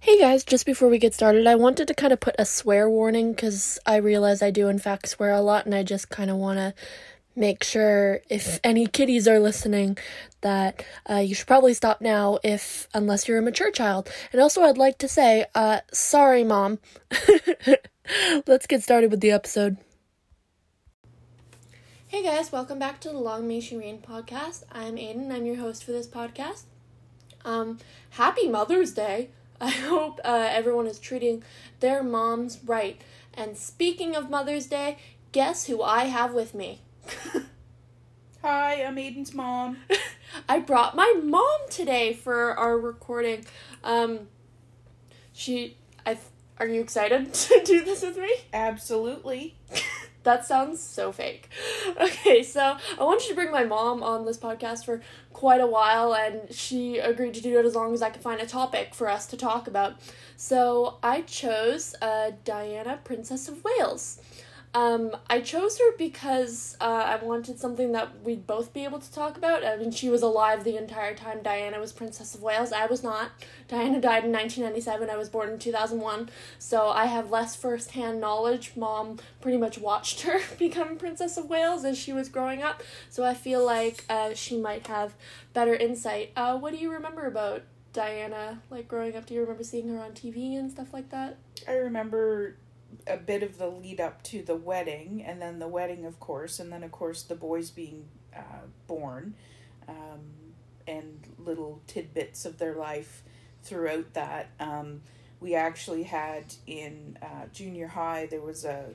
Hey guys, just before we get started, I wanted to kind of put a swear warning because I realize I do, in fact, swear a lot, and I just kind of want to make sure if any kiddies are listening that uh, you should probably stop now if unless you're a mature child. And also i'd like to say uh, sorry mom. Let's get started with the episode. Hey guys welcome back to the long may she reign podcast. I'm aiden i'm your host for this podcast. Um, happy mother's day i hope uh, everyone is treating their moms right and speaking of mother's day guess who i have with me Hi, I'm Aiden's mom. I brought my mom today for our recording. Um, she, I, are you excited to do this with me? Absolutely. That sounds so fake. Okay, so I wanted to bring my mom on this podcast for quite a while, and she agreed to do it as long as I could find a topic for us to talk about. So I chose uh, Diana, Princess of Wales. Um, I chose her because uh, I wanted something that we'd both be able to talk about. I mean, she was alive the entire time Diana was Princess of Wales. I was not. Diana died in 1997. I was born in 2001. So I have less first hand knowledge. Mom pretty much watched her become Princess of Wales as she was growing up. So I feel like uh, she might have better insight. Uh, what do you remember about Diana, like growing up? Do you remember seeing her on TV and stuff like that? I remember a bit of the lead up to the wedding, and then the wedding, of course, and then, of course, the boys being uh, born, um, and little tidbits of their life throughout that. Um, we actually had in uh, junior high, there was a,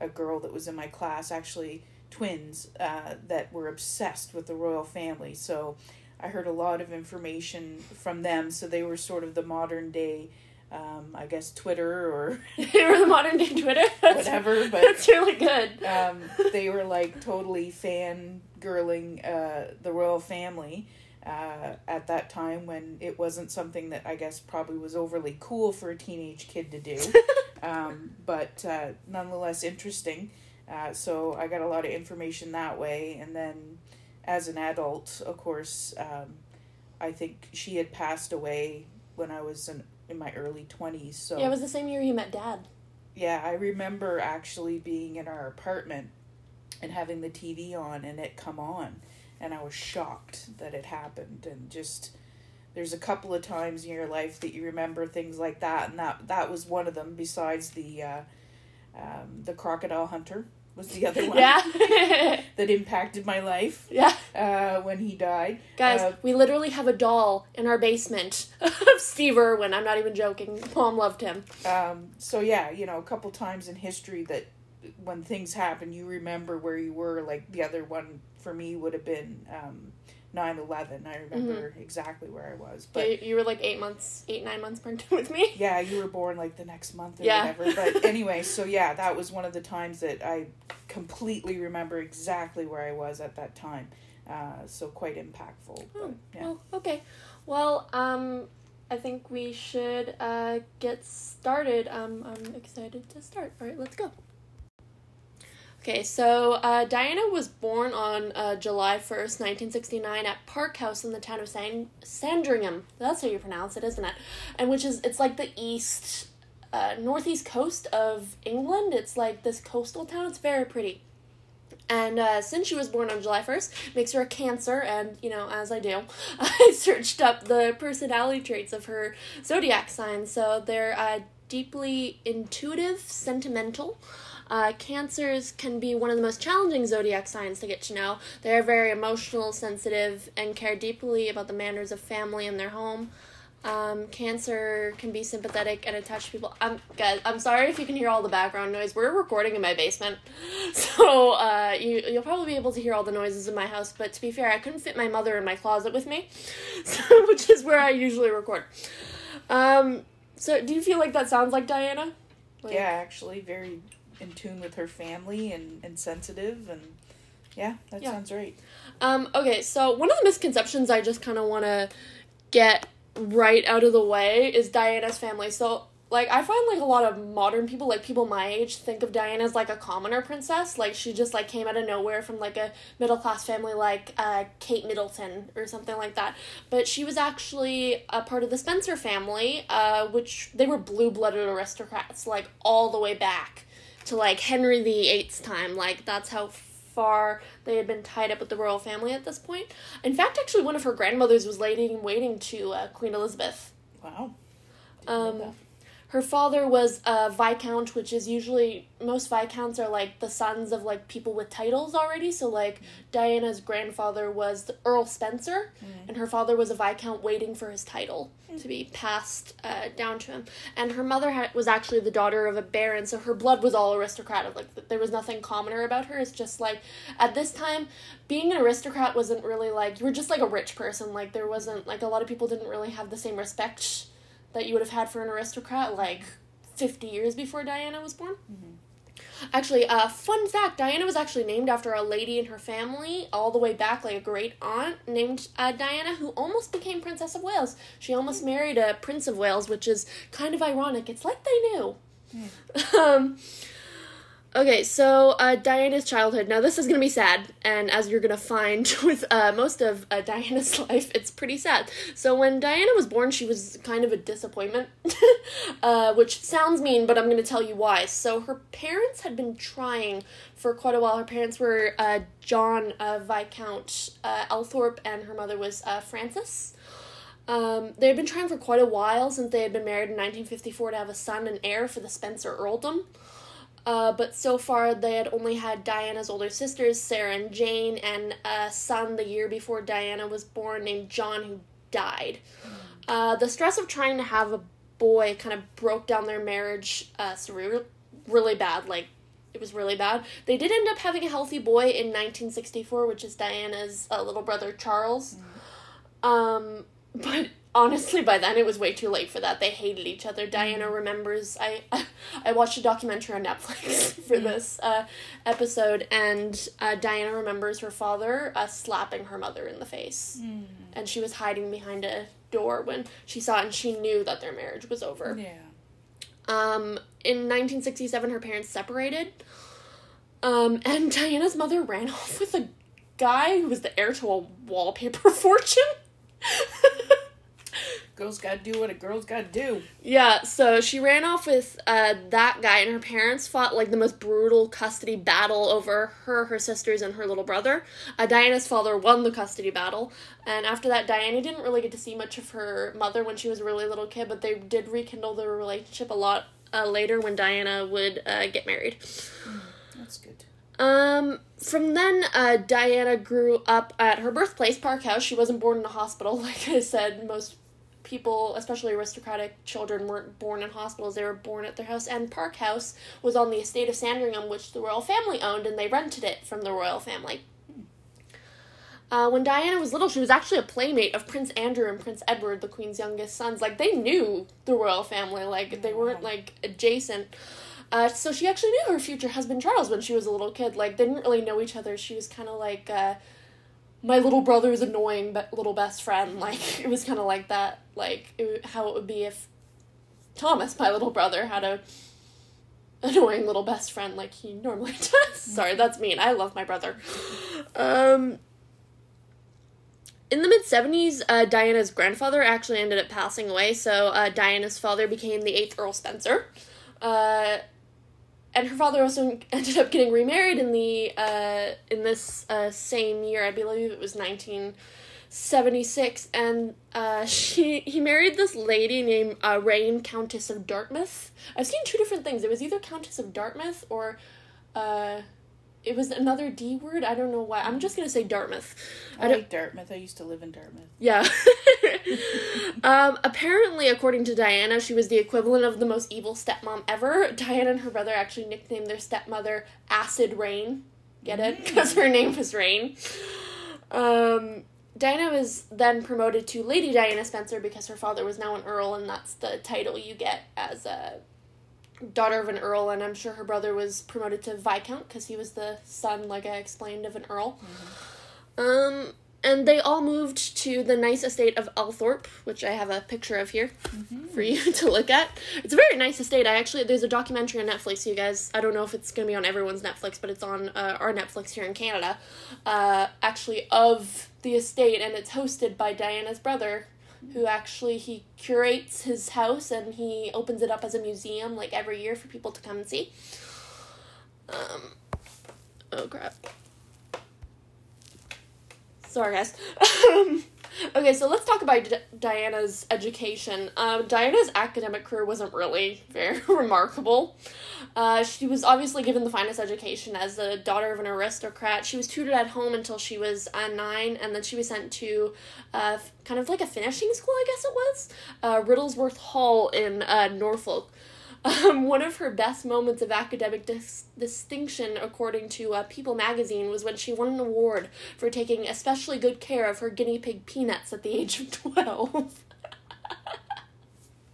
a girl that was in my class, actually twins, uh, that were obsessed with the royal family. So I heard a lot of information from them. So they were sort of the modern day um, I guess Twitter or or the modern day Twitter, that's, whatever. But that's really good. Um, they were like totally fan girling uh, the royal family uh, at that time when it wasn't something that I guess probably was overly cool for a teenage kid to do, um, but uh, nonetheless interesting. Uh, so I got a lot of information that way, and then as an adult, of course, um, I think she had passed away when I was an in my early 20s. So Yeah, it was the same year you met dad. Yeah, I remember actually being in our apartment and having the TV on and it come on and I was shocked that it happened and just there's a couple of times in your life that you remember things like that and that that was one of them besides the uh, um, the crocodile hunter was the other one. Yeah. that impacted my life. Yeah. Uh, when he died. Guys, uh, we literally have a doll in our basement of Steve Irwin. I'm not even joking. Mom loved him. Um, so yeah, you know, a couple times in history that when things happen, you remember where you were. Like the other one for me would have been um, 9-11 i remember mm-hmm. exactly where i was but yeah, you were like eight months eight nine months pregnant with me yeah you were born like the next month or yeah. whatever but anyway so yeah that was one of the times that i completely remember exactly where i was at that time uh, so quite impactful oh, but, yeah. well okay well um i think we should uh, get started um, i'm excited to start all right let's go Okay, so uh, Diana was born on uh, July 1st, 1969 at Park House in the town of San- Sandringham. That's how you pronounce it, isn't it? And which is, it's like the east, uh, northeast coast of England. It's like this coastal town. It's very pretty. And uh, since she was born on July 1st, makes her a Cancer, and you know, as I do, I searched up the personality traits of her zodiac sign. So they're uh, deeply intuitive, sentimental, uh, cancers can be one of the most challenging zodiac signs to get to know. They are very emotional, sensitive, and care deeply about the manners of family and their home. Um, cancer can be sympathetic and attached to people. I'm guys. I'm sorry if you can hear all the background noise. We're recording in my basement, so uh, you you'll probably be able to hear all the noises in my house. But to be fair, I couldn't fit my mother in my closet with me, so, which is where I usually record. Um, so do you feel like that sounds like Diana? Like, yeah, actually, very in tune with her family and, and sensitive and yeah, that yeah. sounds right. Um, okay, so one of the misconceptions I just kind of want to get right out of the way is Diana's family. So like I find like a lot of modern people, like people my age, think of Diana as like a commoner princess. Like she just like came out of nowhere from like a middle class family like uh, Kate Middleton or something like that. But she was actually a part of the Spencer family, uh, which they were blue blooded aristocrats, like all the way back to like Henry VIII's time. Like that's how far they had been tied up with the royal family at this point. In fact, actually, one of her grandmothers was lady in waiting to uh, Queen Elizabeth. Wow. Um. Her father was a viscount, which is usually most viscounts are like the sons of like people with titles already. So like Diana's grandfather was the Earl Spencer, and her father was a viscount waiting for his title to be passed uh, down to him. And her mother ha- was actually the daughter of a baron, so her blood was all aristocratic. Like there was nothing commoner about her. It's just like at this time, being an aristocrat wasn't really like you were just like a rich person. Like there wasn't like a lot of people didn't really have the same respect that you would have had for an aristocrat like 50 years before Diana was born. Actually, uh, fun fact Diana was actually named after a lady in her family, all the way back, like a great aunt named uh, Diana, who almost became Princess of Wales. She almost married a Prince of Wales, which is kind of ironic. It's like they knew. um, Okay, so uh, Diana's childhood. Now, this is going to be sad, and as you're going to find with uh, most of uh, Diana's life, it's pretty sad. So, when Diana was born, she was kind of a disappointment, uh, which sounds mean, but I'm going to tell you why. So, her parents had been trying for quite a while. Her parents were uh, John uh, Viscount Althorp, and her mother was Frances. Um, they had been trying for quite a while since they had been married in 1954 to have a son and heir for the Spencer earldom. Uh, but so far, they had only had Diana's older sisters, Sarah and Jane, and a son the year before Diana was born named John, who died. Uh, the stress of trying to have a boy kind of broke down their marriage uh, really bad. Like, it was really bad. They did end up having a healthy boy in 1964, which is Diana's uh, little brother, Charles. Um, but honestly by then it was way too late for that. They hated each other. Diana remembers i i watched a documentary on netflix for this uh, episode and uh, diana remembers her father uh, slapping her mother in the face. And she was hiding behind a door when she saw it and she knew that their marriage was over. Yeah. um, in 1967, her parents separated. Um, and Diana's mother ran off with a guy who was the heir to a wallpaper fortune. Girls gotta do what a girl's gotta do. yeah, so she ran off with uh, that guy, and her parents fought like the most brutal custody battle over her, her sisters, and her little brother. Uh, Diana's father won the custody battle, and after that, Diana didn't really get to see much of her mother when she was a really little kid, but they did rekindle their relationship a lot uh, later when Diana would uh, get married. That's good. Um, from then, uh, Diana grew up at her birthplace, Park House. She wasn't born in a hospital. Like I said, most people, especially aristocratic children, weren't born in hospitals. They were born at their house. And Park House was on the estate of Sandringham, which the royal family owned, and they rented it from the royal family. Uh, when Diana was little, she was actually a playmate of Prince Andrew and Prince Edward, the Queen's youngest sons. Like, they knew the royal family. Like, they weren't, like, adjacent. Uh, so she actually knew her future husband Charles when she was a little kid. Like they didn't really know each other. She was kind of like uh, my little brother's annoying be- little best friend. Like it was kind of like that. Like it, how it would be if Thomas, my little brother, had a annoying little best friend like he normally does. Sorry, that's mean. I love my brother. Um. In the mid 70s, uh, Diana's grandfather actually ended up passing away, so uh, Diana's father became the eighth Earl Spencer. Uh, and her father also ended up getting remarried in the uh, in this uh, same year. I believe it was nineteen seventy six, and uh, she he married this lady named uh, Raine, Countess of Dartmouth. I've seen two different things. It was either Countess of Dartmouth or uh, it was another D word. I don't know why. I'm just gonna say Dartmouth. I, I like Dartmouth. I used to live in Dartmouth. Yeah. um, apparently, according to Diana, she was the equivalent of the most evil stepmom ever. Diana and her brother actually nicknamed their stepmother Acid Raine. Get it? Because her name was Rain. Um, Diana was then promoted to Lady Diana Spencer because her father was now an earl, and that's the title you get as a daughter of an earl. And I'm sure her brother was promoted to Viscount because he was the son, like I explained, of an earl. Um, and they all moved to the nice estate of Althorp, which I have a picture of here Mm-hmm. for you to look at. It's a very nice estate. I actually there's a documentary on Netflix. You guys, I don't know if it's gonna be on everyone's Netflix, but it's on uh, our Netflix here in Canada. Uh, actually, of the estate, and it's hosted by Diana's brother, who actually he curates his house and he opens it up as a museum like every year for people to come and see. Um, oh crap. Sorry, guys. Um, okay, so let's talk about D- Diana's education. Um, Diana's academic career wasn't really very remarkable. Uh, she was obviously given the finest education as the daughter of an aristocrat. She was tutored at home until she was uh, nine, and then she was sent to uh, kind of like a finishing school, I guess it was, uh, Riddlesworth Hall in uh, Norfolk. Um, one of her best moments of academic dis- distinction, according to uh, People magazine, was when she won an award for taking especially good care of her guinea pig peanuts at the age of 12.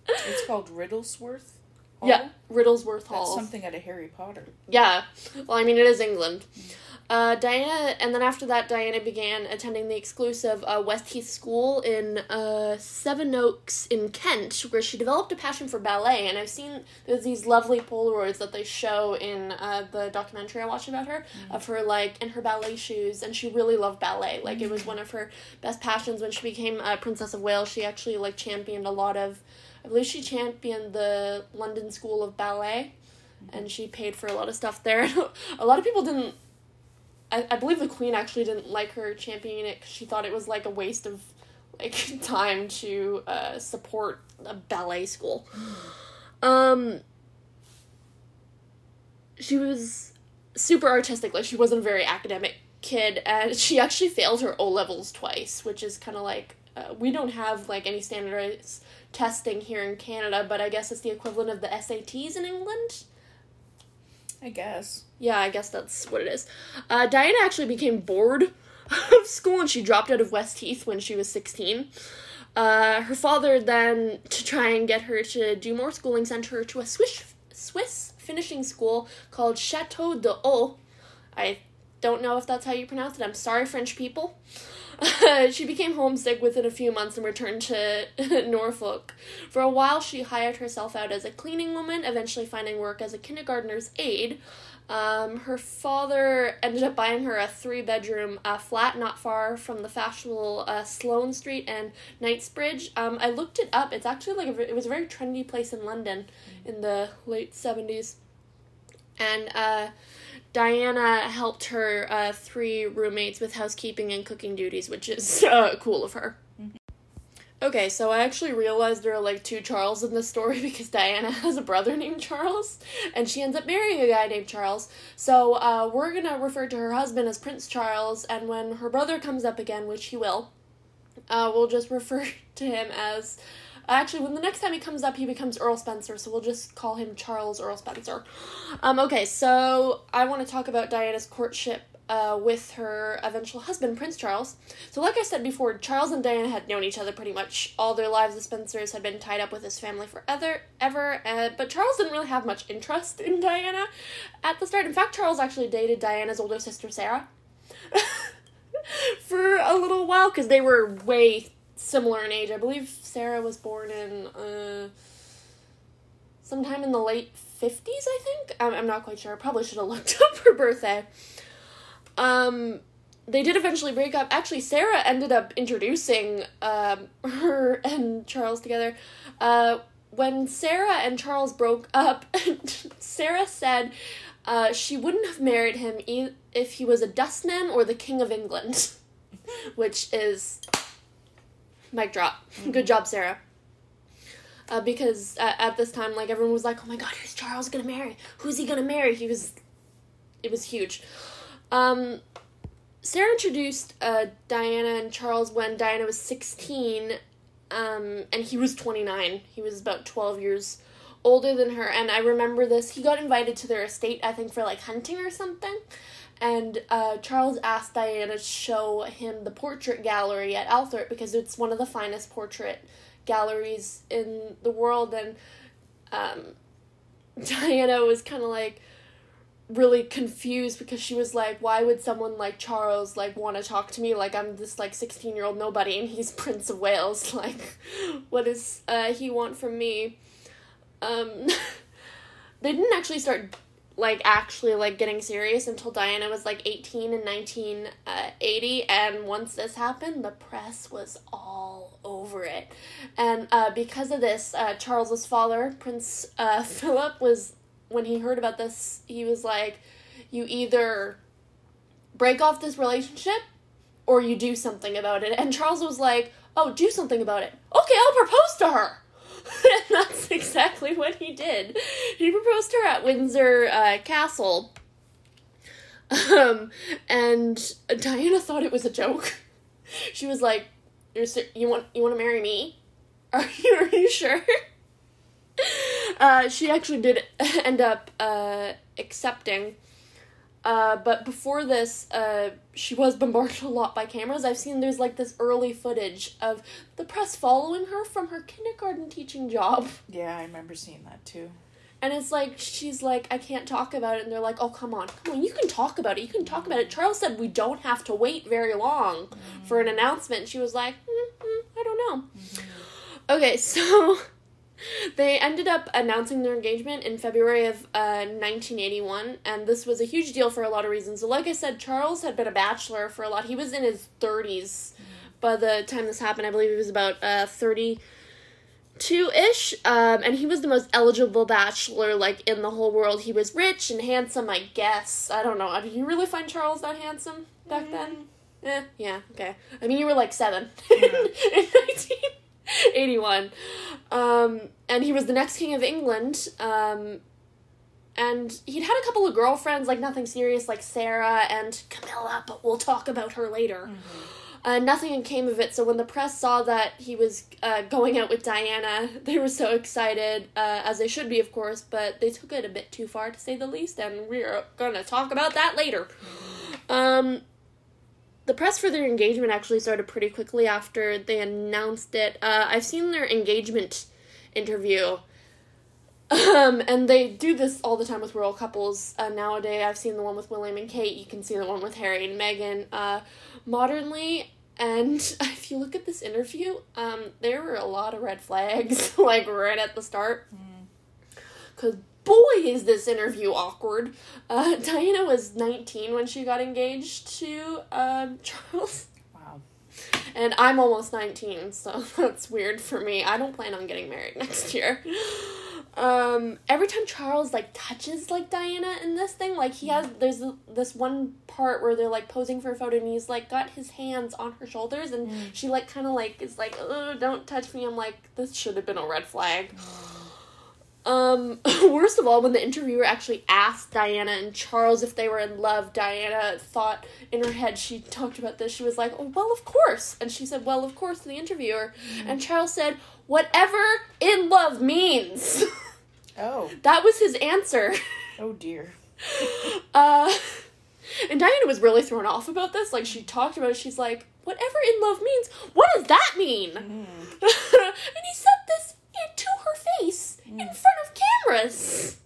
It's called Riddlesworth. Hall? yeah, Riddlesworth Hall. That's something out of Harry Potter. Yeah. Well, I mean, it is England. Uh, Diana, and then after that, Diana began attending the exclusive uh, West Heath School in uh, Sevenoaks in Kent, where she developed a passion for ballet. And I've seen there's these lovely Polaroids that they show in uh, the documentary I watched about her of her like in her ballet shoes, and she really loved ballet. Like it was one of her best passions. When she became uh, Princess of Wales, she actually like championed a lot of. I believe she championed the London School of Ballet and she paid for a lot of stuff there. a lot of people didn't. I, I believe the queen actually didn't like her championing it because she thought it was like a waste of like time to uh, support a ballet school. Um, she was super artistic. Like she wasn't a very academic kid, and she actually failed her O levels twice, which is kind of like uh, we don't have like any standardized testing here in Canada, but I guess it's the equivalent of the SATs in England. I guess. Yeah, I guess that's what it is. Uh, Diana actually became bored of school and she dropped out of West Heath when she was 16. Uh, her father then, to try and get her to do more schooling, sent her to a Swiss, Swiss finishing school called Chateau de Haut. I don't know if that's how you pronounce it. I'm sorry, French people. she became homesick within a few months and returned to Norfolk. For a while, she hired herself out as a cleaning woman, eventually finding work as a kindergartner's aide. Um, her father ended up buying her a three bedroom uh, flat not far from the fashionable uh, Sloane Street and Knightsbridge. Um, I looked it up. It's actually like a, it was a very trendy place in London in the late 70s. And uh, Diana helped her uh, three roommates with housekeeping and cooking duties, which is uh, cool of her. Okay, so I actually realized there are like two Charles in this story because Diana has a brother named Charles, and she ends up marrying a guy named Charles. So uh, we're gonna refer to her husband as Prince Charles, and when her brother comes up again, which he will, uh, we'll just refer to him as. Actually, when the next time he comes up, he becomes Earl Spencer, so we'll just call him Charles Earl Spencer. Um, okay, so I want to talk about Diana's courtship uh, with her eventual husband, Prince Charles. So, like I said before, Charles and Diana had known each other pretty much all their lives. The Spencers had been tied up with his family forever, ever. Uh, but Charles didn't really have much interest in Diana at the start. In fact, Charles actually dated Diana's older sister, Sarah, for a little while because they were way similar in age. I believe Sarah was born in uh, sometime in the late 50s, I think. I'm, I'm not quite sure. I probably should have looked up her birthday. Um, they did eventually break up. Actually, Sarah ended up introducing um, her and Charles together. Uh, when Sarah and Charles broke up, Sarah said uh, she wouldn't have married him e- if he was a dustman or the King of England, which is mic drop. Good job, Sarah. Uh, because uh, at this time, like everyone was like, "Oh my God, who's Charles gonna marry? Who's he gonna marry?" He was, it was huge. Um, Sarah introduced uh, Diana and Charles when Diana was 16, um, and he was 29. He was about 12 years older than her, and I remember this. He got invited to their estate, I think, for like hunting or something. And uh, Charles asked Diana to show him the portrait gallery at Althorp because it's one of the finest portrait galleries in the world. And um, Diana was kind of like, really confused because she was like, why would someone like Charles like want to talk to me? Like I'm this like sixteen year old nobody and he's Prince of Wales. Like, what does uh, he want from me? Um, they didn't actually start like actually like getting serious until Diana was like 18 in 1980 and once this happened the press was all over it. And uh, because of this uh, Charles's father Prince uh, Philip was when he heard about this he was like you either break off this relationship or you do something about it. And Charles was like oh do something about it. Okay I'll propose to her and that's exactly what he did. He proposed to her at Windsor uh, Castle. Um, and Diana thought it was a joke. She was like, "You're ser- you want you want to marry me? Are you are you sure?" Uh, she actually did end up uh, accepting uh, but before this, uh, she was bombarded a lot by cameras. I've seen there's like this early footage of the press following her from her kindergarten teaching job. Yeah, I remember seeing that too. And it's like, she's like, I can't talk about it. And they're like, oh, come on, come on, you can talk about it. You can talk about it. Charles said we don't have to wait very long mm-hmm. for an announcement. She was like, mm-hmm, I don't know. Mm-hmm. Okay, so they ended up announcing their engagement in February of uh, 1981, and this was a huge deal for a lot of reasons. So, like I said, Charles had been a bachelor for a lot. He was in his 30s mm-hmm. by the time this happened. I believe he was about uh, 32 ish, um, and he was the most eligible bachelor like in the whole world. He was rich and handsome, I guess. I don't know. Did you really find Charles that handsome back mm-hmm. then? Eh, yeah, okay. I mean, you were like 7 mm-hmm. in 19. 81. Um, and he was the next king of England. Um, and he'd had a couple of girlfriends, like nothing serious, like Sarah and Camilla, but we'll talk about her later. Mm-hmm. Uh, nothing came of it, so when the press saw that he was uh, going out with Diana, they were so excited, uh, as they should be, of course, but they took it a bit too far, to say the least, and we're gonna talk about that later. Mm-hmm. Um, the press for their engagement actually started pretty quickly after they announced it. Uh, I've seen their engagement interview. Um, and they do this all the time with royal couples. Uh, nowadays, I've seen the one with William and Kate. You can see the one with Harry and Meghan. Uh, modernly, and if you look at this interview, um, there were a lot of red flags, like right at the start. Because mm boy, is this interview awkward. Uh, Diana was 19 when she got engaged to um, Charles. Wow. And I'm almost 19, so that's weird for me. I don't plan on getting married next year. Um, every time Charles like touches like Diana in this thing, like he has there's this one part where they're like posing for a photo and he's like got his hands on her shoulders and mm. she like kind of like is like, oh, don't touch me. I'm like, this should have been a red flag. Um, worst of all, when the interviewer actually asked Diana and Charles if they were in love, Diana thought in her head she talked about this. She was like, "Oh, well, of course," and she said, "Well, of course," to the interviewer, mm-hmm. and Charles said, "Whatever in love means." Oh, that was his answer. Oh dear. uh, and Diana was really thrown off about this. Like she talked about it. She's like, "Whatever in love means. What does that mean?" Mm. and he said this to her face. In front of cameras.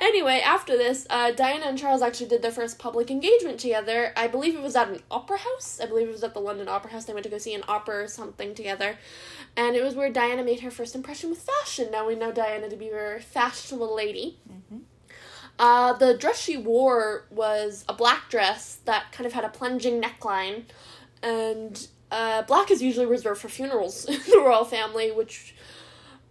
Anyway, after this, uh, Diana and Charles actually did their first public engagement together. I believe it was at an opera house. I believe it was at the London Opera House. They went to go see an opera or something together. And it was where Diana made her first impression with fashion. Now we know Diana to be a very fashionable lady. Mm-hmm. Uh, the dress she wore was a black dress that kind of had a plunging neckline. And uh, black is usually reserved for funerals in the royal family, which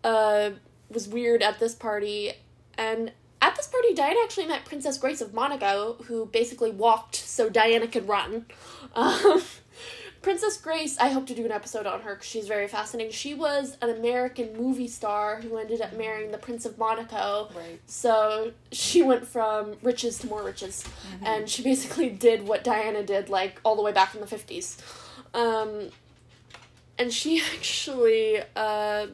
uh, was weird at this party. And at this party, Diana actually met Princess Grace of Monaco, who basically walked so Diana could run. Um, Princess Grace, I hope to do an episode on her because she's very fascinating. She was an American movie star who ended up marrying the Prince of Monaco. Right. So she went from riches to more riches. Mm-hmm. And she basically did what Diana did, like, all the way back in the 50s. Um, and she actually, uh,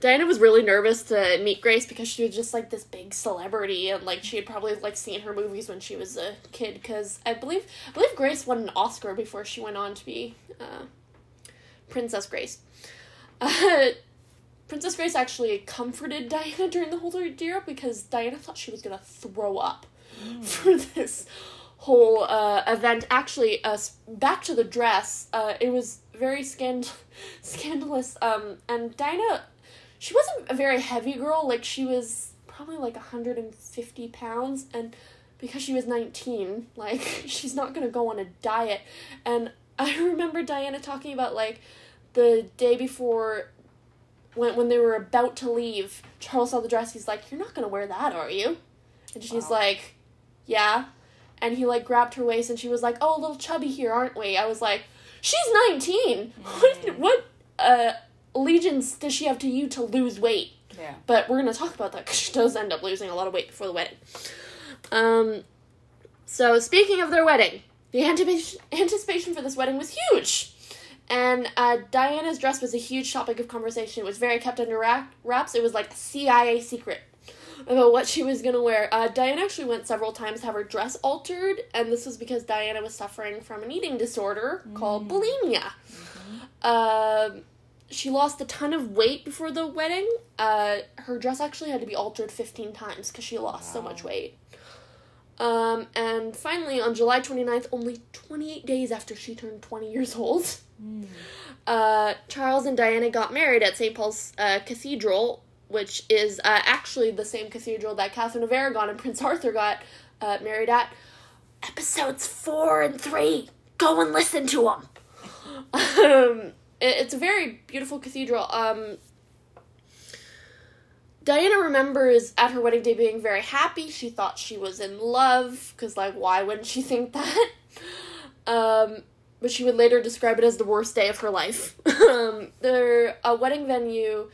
Diana was really nervous to meet Grace because she was just like this big celebrity and like she had probably like seen her movies when she was a kid because I believe I believe Grace won an Oscar before she went on to be uh, Princess Grace. Uh, Princess Grace actually comforted Diana during the whole ordeal because Diana thought she was gonna throw up for this whole uh, event. Actually, uh, back to the dress. Uh, it was very scand- scandalous. Um, and Diana, she wasn't a very heavy girl. Like she was probably like hundred and fifty pounds, and because she was nineteen, like she's not gonna go on a diet. And I remember Diana talking about like the day before when when they were about to leave, Charles saw the dress. He's like, "You're not gonna wear that, are you?" And she's Wow. like, "Yeah." And he like grabbed her waist, and she was like, "Oh, a little chubby here, aren't we?" I was like, "She's 19. What Mm. what uh allegiance does she have to you to lose weight?" Yeah. But we're gonna talk about that because she does end up losing a lot of weight before the wedding. Um, so speaking of their wedding, the anticipation anticipation for this wedding was huge, and uh, Diana's dress was a huge topic of conversation. It was very kept under wrap- wraps. It was like a CIA secret about what she was gonna wear. Uh, Diana actually went several times to have her dress altered, and this was because Diana was suffering from an eating disorder called bulimia. Um, she lost a ton of weight before the wedding. Uh, her dress actually had to be altered 15 times because she lost so much weight. Um, and finally, on July 29th, only 28 days after she turned 20 years old, uh, Charles and Diana got married at St. Paul's uh, Cathedral, which is uh, actually the same cathedral that Catherine of Aragon and Prince Arthur got uh, married at. Episodes 4 and 3. Go and listen to them. um, it's a very beautiful cathedral. Um, Diana remembers at her wedding day being very happy. She thought she was in love, because, like, why wouldn't she think that? Um, but she would later describe it as the worst day of her life. um, their uh, wedding venue,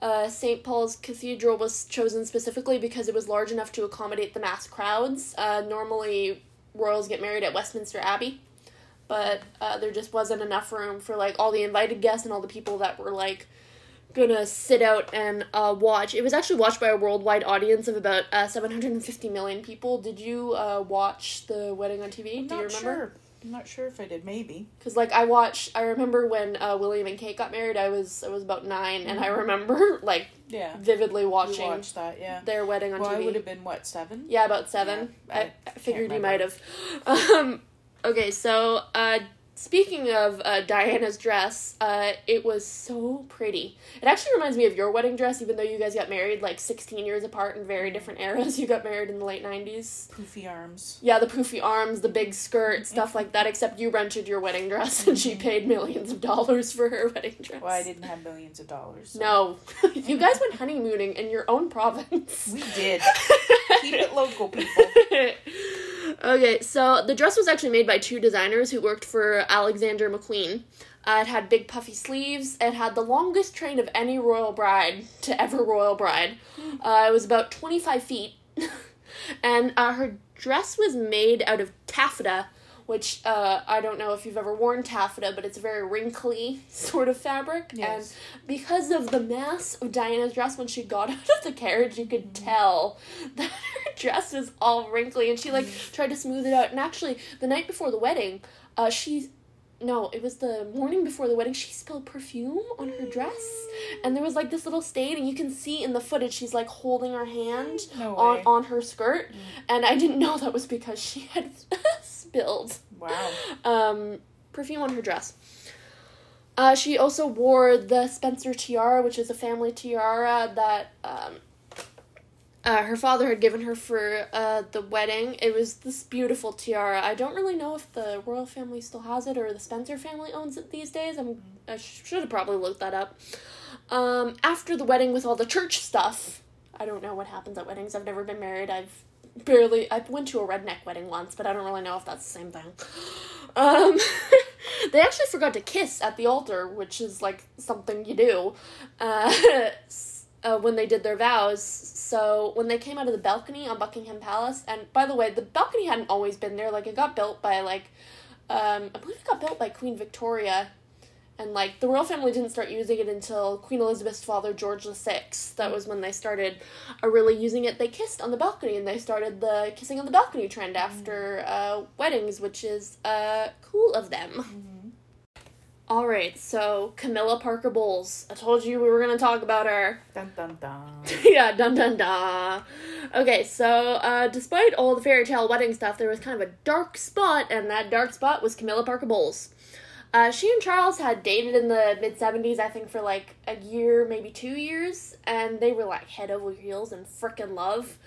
uh, St. Paul's Cathedral, was chosen specifically because it was large enough to accommodate the mass crowds. Uh, normally, royals get married at Westminster Abbey, but uh, there just wasn't enough room for like all the invited guests and all the people that were like gonna sit out and uh, watch. It was actually watched by a worldwide audience of about uh, 750 million people. Did you uh, watch the wedding on TV? I'm Do you remember? sure. I'm not sure if I did. Maybe. Because like I watched, I remember when uh, William and Kate got married. I was I was about nine, and I Mhm. remember like Yeah. vividly watching watched that. Yeah. their wedding on Well, I would have been what seven? Yeah, about seven. Yeah, I, I I figured you might have. Um, okay, so uh, speaking of uh, Diana's dress, uh, it was so pretty. It actually reminds me of your wedding dress, even though you guys got married like 16 years apart in very different eras. You got married in the late 90s. Poofy arms. Yeah, the poofy arms, the big skirt, stuff like that, except you rented your wedding dress and she paid millions of dollars for her wedding dress. Well, I didn't have millions of dollars. so- No. you guys went honeymooning in your own province. We did. Keep it local, people. Okay, so the dress was actually made by two designers who worked for Alexander McQueen. Uh, it had big puffy sleeves. It had the longest train of any royal bride to ever royal bride. Uh, it was about 25 feet. and uh, her dress was made out of taffeta, which uh, I don't know if you've ever worn taffeta, but it's a very wrinkly sort of fabric. Yes. And because of the mass of Diana's dress when she got out of the carriage, you could tell that her dress was all wrinkly, and she like tried to smooth it out. And actually, the night before the wedding, uh, she. No, it was the morning before the wedding. She spilled perfume on her dress, and there was like this little stain, and you can see in the footage she's like holding her hand No on on her skirt, and I didn't know that was because she had spilled Wow. um, perfume on her dress. Uh, she also wore the Spencer tiara, which is a family tiara that um, uh, her father had given her for uh, the wedding. It was this beautiful tiara. I don't really know if the royal family still has it or the Spencer family owns it these days. I'm, I should have probably looked that up. Um, after the wedding, with all the church stuff, I don't know what happens at weddings. I've never been married. I've barely. I went to a redneck wedding once, but I don't really know if that's the same thing. Um, they actually forgot to kiss at the altar, which is like something you do. Uh, uh, when they did their vows. So when they came out of the balcony on Buckingham Palace, and by the way, the balcony hadn't always been there. Like it got built by like, um, I believe it got built by Queen Victoria, and like the royal family didn't start using it until Queen Elizabeth's father George the Sixth. That was when they started uh, really using it. They kissed on the balcony, and they started the kissing on the balcony trend after uh, weddings, which is uh, cool of them. All right, so Camilla Parker Bowles. I told you we were gonna talk about her. Dun dun dun. yeah, dun dun dun. Okay, so uh, despite all the fairy tale wedding stuff, there was kind of a dark spot, and that dark spot was Camilla Parker Bowles. Uh, she and Charles had dated in the mid 70s, I think, for like a year, maybe two years, and they were like head over heels in frickin' love.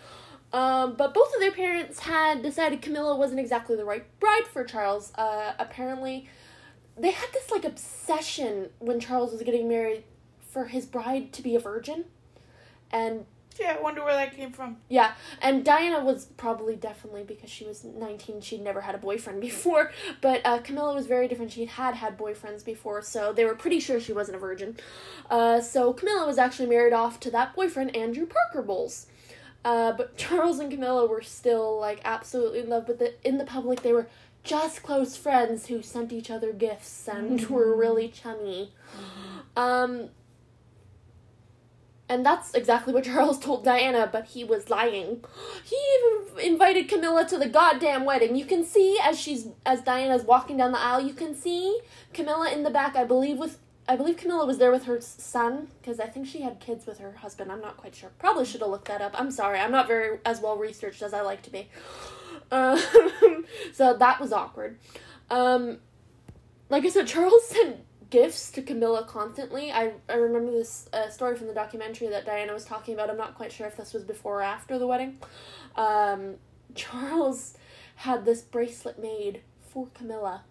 Um, but both of their parents had decided Camilla wasn't exactly the right bride for Charles. Uh, apparently, they had this like obsession when Charles was getting married for his bride to be a virgin. And Yeah, I wonder where that came from. yeah, and Diana was probably definitely because she was 19, she'd never had a boyfriend before, but uh, Camilla was very different. She had had boyfriends before, so they were pretty sure she wasn't a virgin. Uh, so Camilla was actually married off to that boyfriend, Andrew Parker Bowles. Uh, but Charles and Camilla were still like absolutely in love, but the, in the public they were just close friends who sent each other gifts and were really chummy. Um, and that's exactly what Charles told Diana, but he was lying. He even invited Camilla to the goddamn wedding. You can see as she's as Diana's walking down the aisle, you can see Camilla in the back. I believe with I believe Camilla was there with her son because I think she had kids with her husband. I'm not quite sure. Probably should have looked that up. I'm sorry. I'm not very as well researched as I like to be. Um, so that was awkward. Um, like I said, Charles sent gifts to Camilla constantly. I, I remember this uh, story from the documentary that Diana was talking about. I'm not quite sure if this was before or after the wedding. Um, Charles had this bracelet made for Camilla,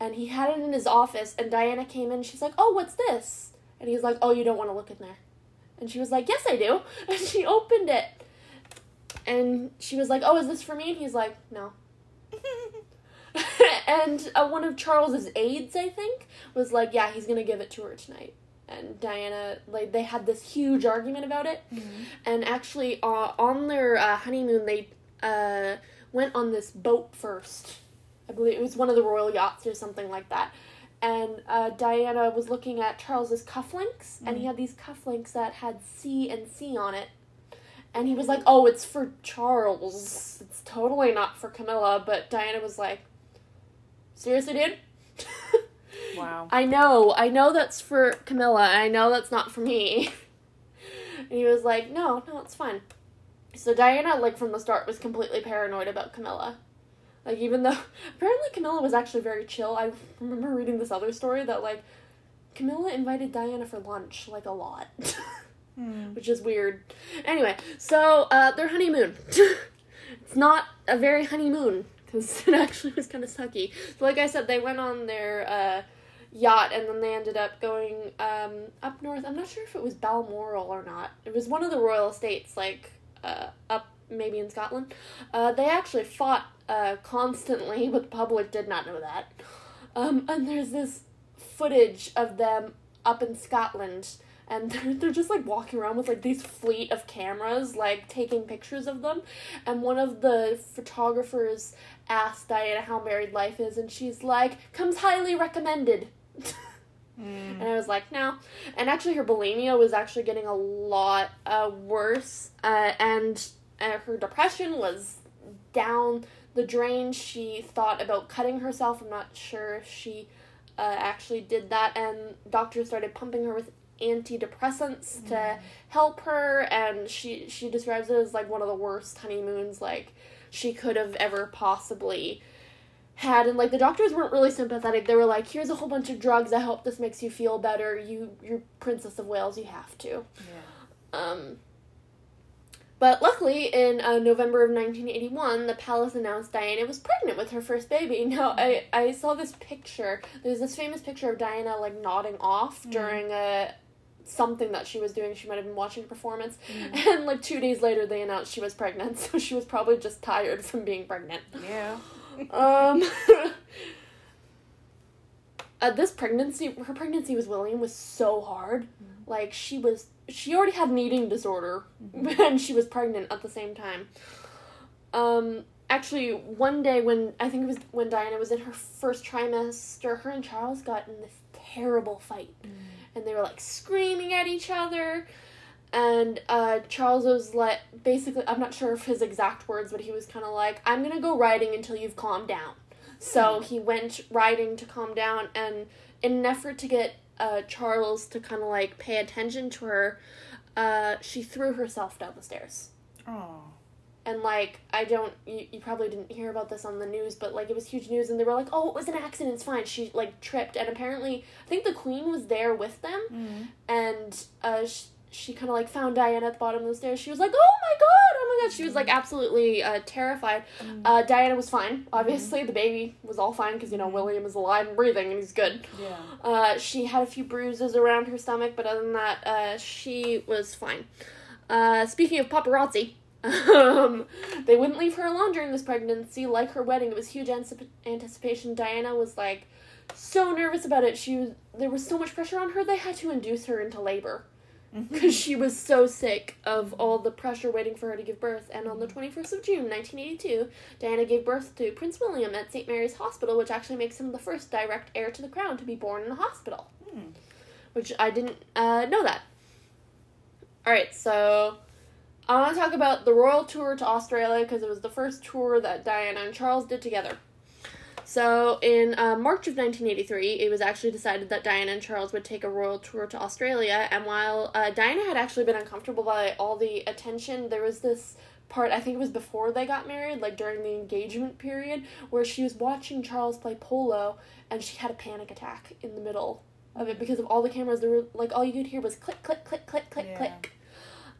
and he had it in his office. And Diana came in. She's like, "Oh, what's this?" And he's like, "Oh, you don't want to look in there." And she was like, "Yes, I do." And she opened it, and she was like, "Oh, is this for me?" And he's like, "No." and uh, one of Charles's aides, I think, was like, "Yeah, he's gonna give it to her tonight." And Diana, like, they had this huge argument about it. And actually, uh, on their uh, honeymoon, they uh, went on this boat first. I believe it was one of the royal yachts or something like that. And uh, Diana was looking at Charles's cufflinks, and he had these cufflinks that had C and C on it. And he was like, "Oh, it's for Charles. It's totally not for Camilla." But Diana was like, "Seriously, dude." Wow. I know, I know that's for Camilla. I know that's not for me. and he was like, no, no, it's fine. So Diana, like from the start, was completely paranoid about Camilla. Like even though apparently Camilla was actually very chill. I remember reading this other story that like Camilla invited Diana for lunch like a lot. Hmm. which is weird. Anyway, so uh, their honeymoon. it's not a very honeymoon because it actually was kind of sucky. So, like I said, they went on their uh, yacht and then they ended up going um, up north. I'm not sure if it was Balmoral or not. It was one of the royal estates, like uh, up maybe in Scotland. Uh, they actually fought uh, constantly, but the public did not know that. Um, and there's this footage of them up in Scotland and they're, they're just like walking around with like these fleet of cameras like taking pictures of them. And one of the photographers asked diana how married life is and she's like comes highly recommended. Mm. and i was like no. And actually her bulimia was actually getting a lot uh, worse uh, and uh, her depression was down the drain. She thought about cutting herself. I'm not sure if she uh, actually did that. And doctors started pumping her with antidepressants to help her and she she describes it as like one of the worst honeymoons like she could have ever possibly had. And like the doctors weren't really sympathetic. They were like here's a whole bunch of drugs i hope this makes you feel better. You you're princess of wales. You have to. Yeah. um, but luckily, in uh, November of 1981, the palace announced Diana was pregnant with her first baby. Now, I, I saw this picture. There's this famous picture of Diana, like, nodding off during a something that she was doing. She might have been watching a performance. And, like, two days later, they announced she was pregnant. So she was probably just tired from being pregnant. Yeah. Um, uh, this pregnancy, her pregnancy with William was so hard. Like she was, she already had an eating disorder, and she was pregnant at the same time. Um, actually, one day when I think it was when Diana was in her first trimester, her and Charles got in this terrible fight, and they were like screaming at each other. And uh, Charles was like, basically, I'm not sure of his exact words, but he was kind of like, I'm gonna go riding until you've calmed down. So he went riding to calm down, and in an effort to get uh, Charles to kind of like pay attention to her, uh, she threw herself down the stairs. Oh. And like I don't, you, you probably didn't hear about this on the news, but like it was huge news, and they were like, "Oh, it was an accident. It's fine." She like tripped, and apparently, I think the queen was there with them, Mm. and uh, she, she kind of like found Diana at the bottom of the stairs. She was like, "Oh my god, oh my god!" She was like absolutely uh, terrified. Mm. Uh, Diana was fine. Obviously, the baby was all fine because you know William is alive and breathing, and he's good. Yeah. Uh, she had a few bruises around her stomach, but other than that, uh, she was fine. Uh, speaking of paparazzi, um, they wouldn't leave her alone during this pregnancy. Like her wedding, it was huge anticip- anticipation. Diana was like so nervous about it. She was there was so much pressure on her. They had to induce her into labor because she was so sick of all the pressure waiting for her to give birth. And on the 21st of June, 1982, Diana gave birth to Prince William at St. Mary's Hospital, which actually makes him the first direct heir to the crown to be born in a hospital. Hmm. Which I didn't uh, know that. Alright, so I want to talk about the royal tour to Australia because it was the first tour that Diana and Charles did together. So, in uh, March of 1983, it was actually decided that Diana and Charles would take a royal tour to Australia. And while uh, Diana had actually been uncomfortable by all the attention, there was this part, I think it was before they got married, like during the engagement period, where she was watching Charles play polo and she had a panic attack in the middle of it because of all the cameras. There were, like, all you could hear was click, click, click, click, click, Yeah. click.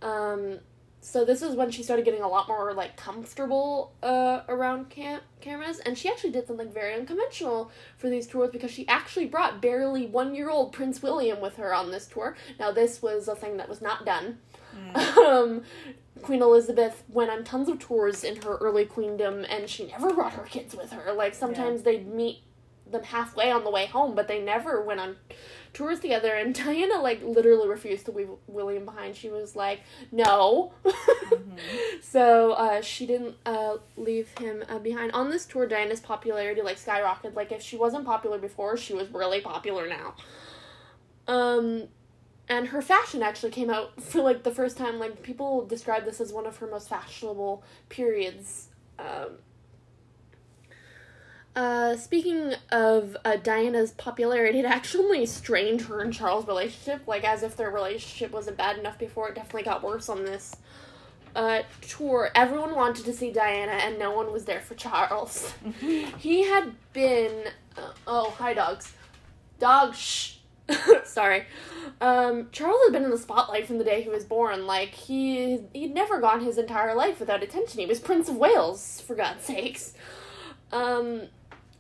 Um, so this is when she started getting a lot more like comfortable uh, around cam- cameras and she actually did something very unconventional for these tours because she actually brought barely one year old prince william with her on this tour. Now this was a thing that was not done. Um, queen elizabeth went on tons of tours in her early queendom and she never brought her kids with her. Like sometimes they'd meet them halfway on the way home but they never went on tours together and diana like literally refused to leave william behind. She was like no. So uh, she didn't uh, leave him uh, behind. On this tour diana's popularity like skyrocketed. Like if she wasn't popular before she was really popular now. Um and her fashion actually came out for like the first time. Like people describe this as one of her most fashionable periods. Um, uh, speaking of uh, Diana's popularity, it actually strained her and Charles' relationship, like as if their relationship wasn't bad enough before. It definitely got worse on this uh, tour. Everyone wanted to see Diana, and no one was there for Charles. he had been. Uh, oh, hi, dogs. Dog, shh. Sorry. Um, Charles had been in the spotlight from the day he was born. Like, he, he'd never gone his entire life without attention. He was Prince of Wales, for God's sakes. Um,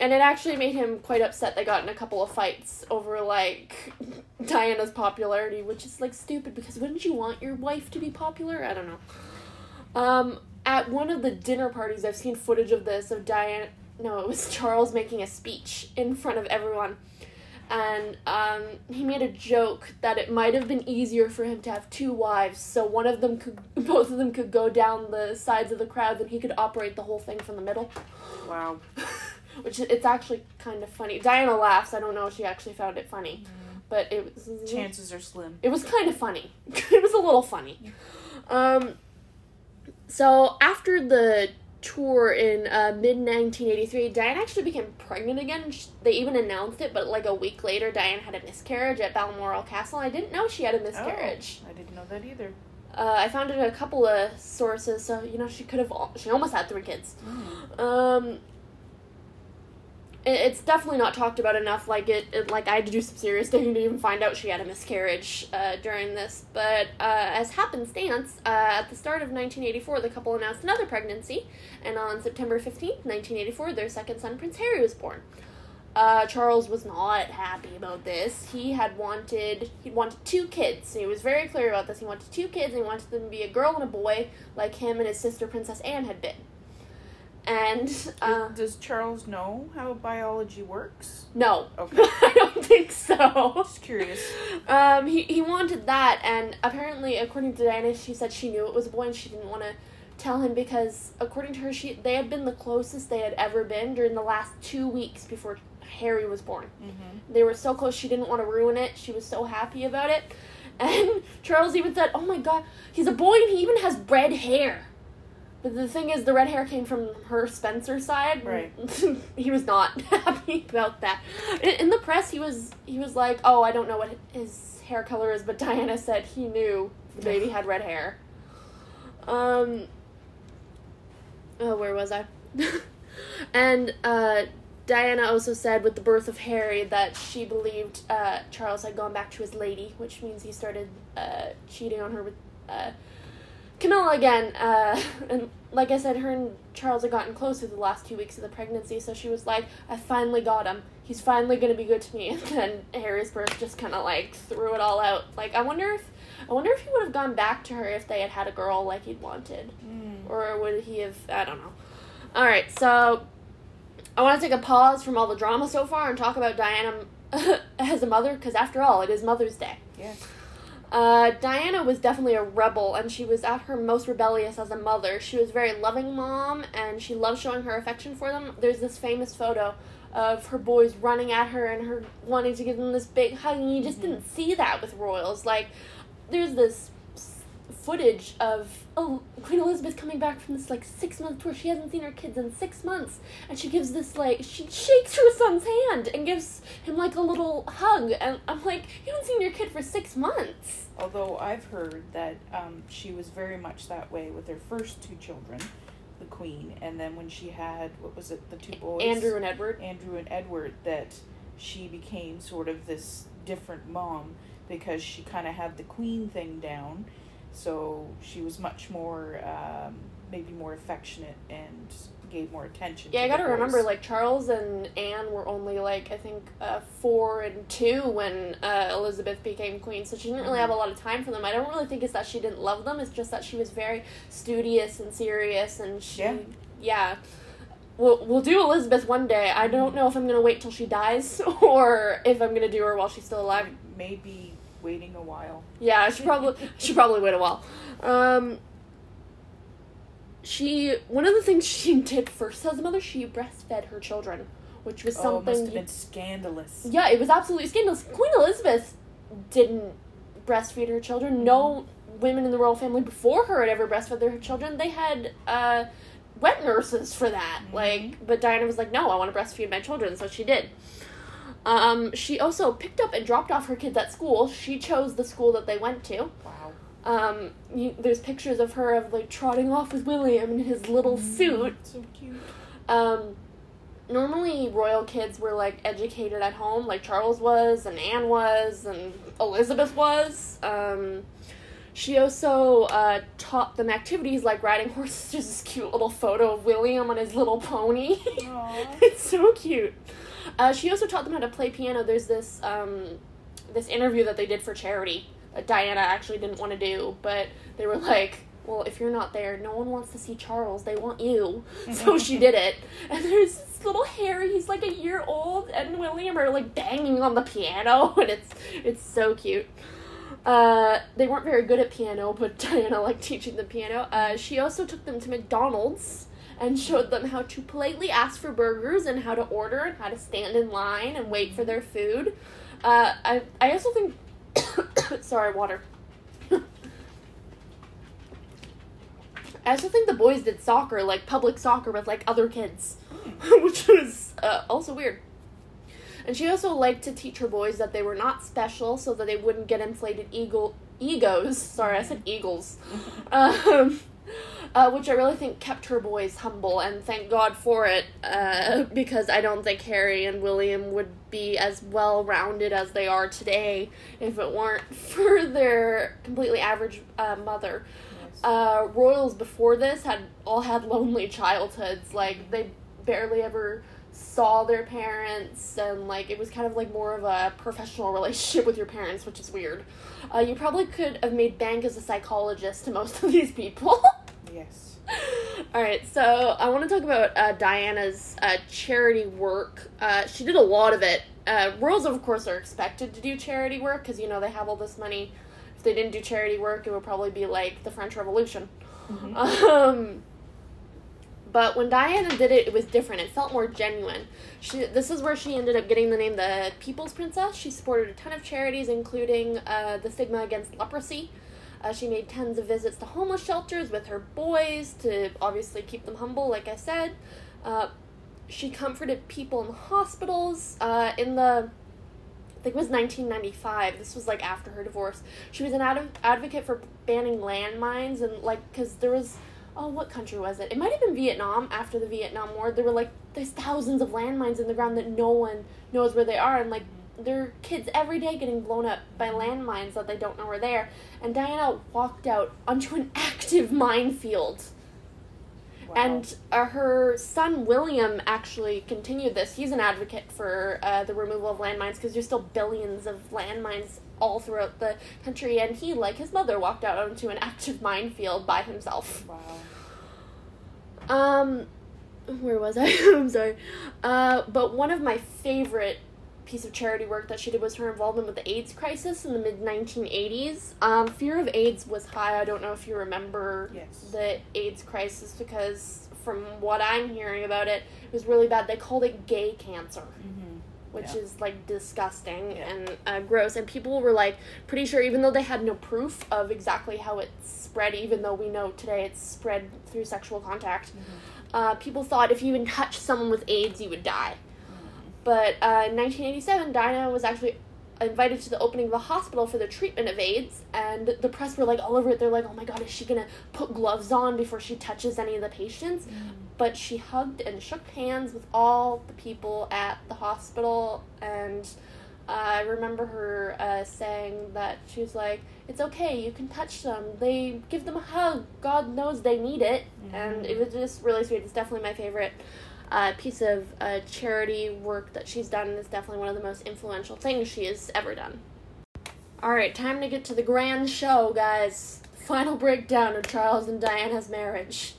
and it actually made him quite upset they got in a couple of fights over like Diana's popularity, which is like stupid because wouldn't you want your wife to be popular? I don't know. Um, at one of the dinner parties, I've seen footage of this of Diana. No, it was Charles making a speech in front of everyone, and um, he made a joke that it might have been easier for him to have two wives, so one of them could, both of them could go down the sides of the crowd, and he could operate the whole thing from the middle Wow. Which it's actually kind of funny. Diana laughs. I don't know if she actually found it funny, but it was Chances are slim. it was kind of funny. it was a little funny. Um, so after the tour in uh, mid 1983, Diana actually became pregnant again. Sh- They even announced it, but like a week later, Diana had a miscarriage at Balmoral Castle. I didn't know she had a miscarriage. Oh, I didn't know that either. Uh, I found it a couple of sources, so you know she could have. al- She almost had three kids. Um, it, it's definitely not talked about enough. Like it, it, like I had to do some serious digging to even find out she had a miscarriage uh, during this. But uh, as happenstance, uh, at the start of 1984, the couple announced another pregnancy, and on September 15th, 1984, their second son, Prince Harry, was born. Uh, Charles was not happy about this. He had wanted he wanted two kids. He was very clear about this. He wanted two kids, and he wanted them to be a girl and a boy, like him and his sister Princess Anne had been. And uh, Does Charles know how biology works? no, Okay. I don't think so. Just curious. Um, he he wanted that, and apparently, according to Diana, she said she knew it was a boy, and she didn't want to tell him because, according to her, she they had been the closest they had ever been during the last two weeks before Harry was born. Mm-hmm. They were so close, she didn't want to ruin it. She was so happy about it, and Charles even said, "Oh my God, he's a boy, and he even has red hair." But the thing is, the red hair came from her Spencer side. Right. he was not happy about that. In, in the press, he was he was like, "Oh, I don't know what his hair color is," but Diana said he knew the baby had red hair. Um. Oh, where was I? and uh, Diana also said with the birth of Harry that she believed uh, Charles had gone back to his lady, which means he started uh, cheating on her with uh, Camilla again. Uh, and like I said, her and Charles had gotten closer the last two weeks of the pregnancy, so she was like, I finally got him. He's finally gonna be good to me. And then Harry's birth just kind of like threw it all out. Like, I wonder if. I wonder if he would have gone back to her if they had had a girl like he'd wanted. Mm. Or would he have. I don't know. Alright, so I want to take a pause from all the drama so far and talk about Diana as a mother, because after all, it is Mother's Day. Yeah. Uh, Diana was definitely a rebel, and she was at her most rebellious as a mother. She was a very loving mom, and she loved showing her affection for them. There's this famous photo of her boys running at her and her wanting to give them this big hug, and you just didn't see that with royals. Like, there's this footage of oh, Queen Elizabeth coming back from this like six month tour. She hasn't seen her kids in six months, and she gives this like she shakes her son's hand and gives him like a little hug, and I'm like, you haven't seen your kid for six months. Although I've heard that um, she was very much that way with her first two children, the Queen, and then when she had what was it, the two boys, Andrew and Edward. Andrew and Edward, that she became sort of this different mom because she kind of had the Queen thing down, so she was much more, um, maybe more affectionate and gave more attention. Yeah, to I gotta remember, like, Charles and Anne were only, like, I think, uh, four and two when uh, Elizabeth became queen, so she didn't really have a lot of time for them. I don't really think it's that she didn't love them, it's just that she was very studious and serious, and she, Yeah. yeah. We'll, we'll do Elizabeth one day. I don't know if I'm gonna wait till she dies or if I'm gonna do her while she's still alive. maybe waiting a while. Yeah, I should probably should probably wait a while. Um, she one of the things she did first as a mother, she breastfed her children, which was oh, something. must have been scandalous. yeah, it was absolutely scandalous. Queen Elizabeth didn't breastfeed her children. No women in the royal family before her had ever breastfed their children. They had uh, wet nurses for that. Mhm. Like, but Diana was like, "No, I want to breastfeed my children," so she did. Um, she also picked up and dropped off her kids at school. She chose the school that they went to. Wow. Um, you, there's pictures of her of like trotting off with William in his little suit. So cute. Um, normally royal kids were like educated at home, like Charles was, and Anne was, and Elizabeth was. Um, she also uh, taught them activities like riding horses. There's this cute little photo of William on his little pony. Aw. it's so cute. Uh, she also taught them how to play piano. There's this um, this interview that they did for charity that Diana actually didn't want to do, but they were like, "Well, if you're not there, no one wants to see Charles. They want you." So she did it. And there's this little Harry. He's like a year old, and William are like banging on the piano, and it's it's so cute. Uh, they weren't very good at piano, but Diana liked teaching them piano. Uh, she also took them to McDonald's and showed them how to politely ask for burgers and how to order and how to stand in line and wait for their food. Uh, I I also think, sorry, water. I also think the boys did soccer, like public soccer with like other kids, which was uh, also weird. And she also liked to teach her boys that they were not special, so that they wouldn't get inflated eagle egos. Sorry, I said eagles. Um, uh, which I really think kept her boys humble, and thank God for it, uh, because I don't think Harry and William would be as well rounded as they are today if it weren't for their completely average uh, mother. Yes. Uh, royals before this had all had lonely childhoods. Like they barely ever saw their parents, and like it was kind of like more of a professional relationship with your parents, which is weird. Uh, you probably could have made bank as a psychologist to most of these people. Yes. All right, so I want to talk about uh, Diana's uh, charity work. Uh, she did a lot of it. Uh, royals, of course, are expected to do charity work because you know they have all this money. If they didn't do charity work, it would probably be like the French Revolution. Mhm. Um, but when Diana did it, it was different. It felt more genuine. She, this is where she ended up getting the name the People's Princess. She supported a ton of charities, including uh, the stigma against leprosy. Uh, she made tons of visits to homeless shelters with her boys to obviously keep them humble, like I said. Uh, she comforted people in hospitals. Uh, in the, I think it was 1995. This was like after her divorce. She was an ad- advocate for banning landmines and like because there was, oh, what country was it? It might have been Vietnam. After the Vietnam War, there were like there's thousands of landmines in the ground that no one knows where they are, and like there are kids every day getting blown up by landmines that they don't know are there. And Diana walked out onto an active minefield. Wow. And uh, her son William actually continued this. He's an advocate for uh, the removal of landmines because there's still billions of landmines all throughout the country. And he, like his mother, walked out onto an active minefield by himself. wow. Um, where was I? I'm sorry. Uh, but one of my favorite piece of charity work that she did was her involvement with the AIDS crisis in the mid 1980s. Um, fear of AIDS was high. I don't know if you remember Yes. the AIDS crisis because from what I'm hearing about it, it was really bad. They called it gay cancer Mm-hmm. which Yeah. is like disgusting Yeah. and uh, gross. And people were like pretty sure, even though they had no proof of exactly how it spread, even though we know today it's spread through sexual contact, uh, people thought if you even touched someone with AIDS, you would die. But uh, in 1987, Diana was actually invited to the opening of a hospital for the treatment of AIDS, and the press were like all over it. They're like, "Oh my God, is she gonna put gloves on before she touches any of the patients?" But she hugged and shook hands with all the people at the hospital, and I remember her uh, saying that she was like, "It's okay, you can touch them. They give them a hug. God knows they need it." And it was just really sweet. It's definitely my favorite uh, piece of uh, charity work that she's done. It's definitely one of the most influential things she has ever done. All right, time to get to the grand show, guys. Final breakdown of Charles and Diana's marriage.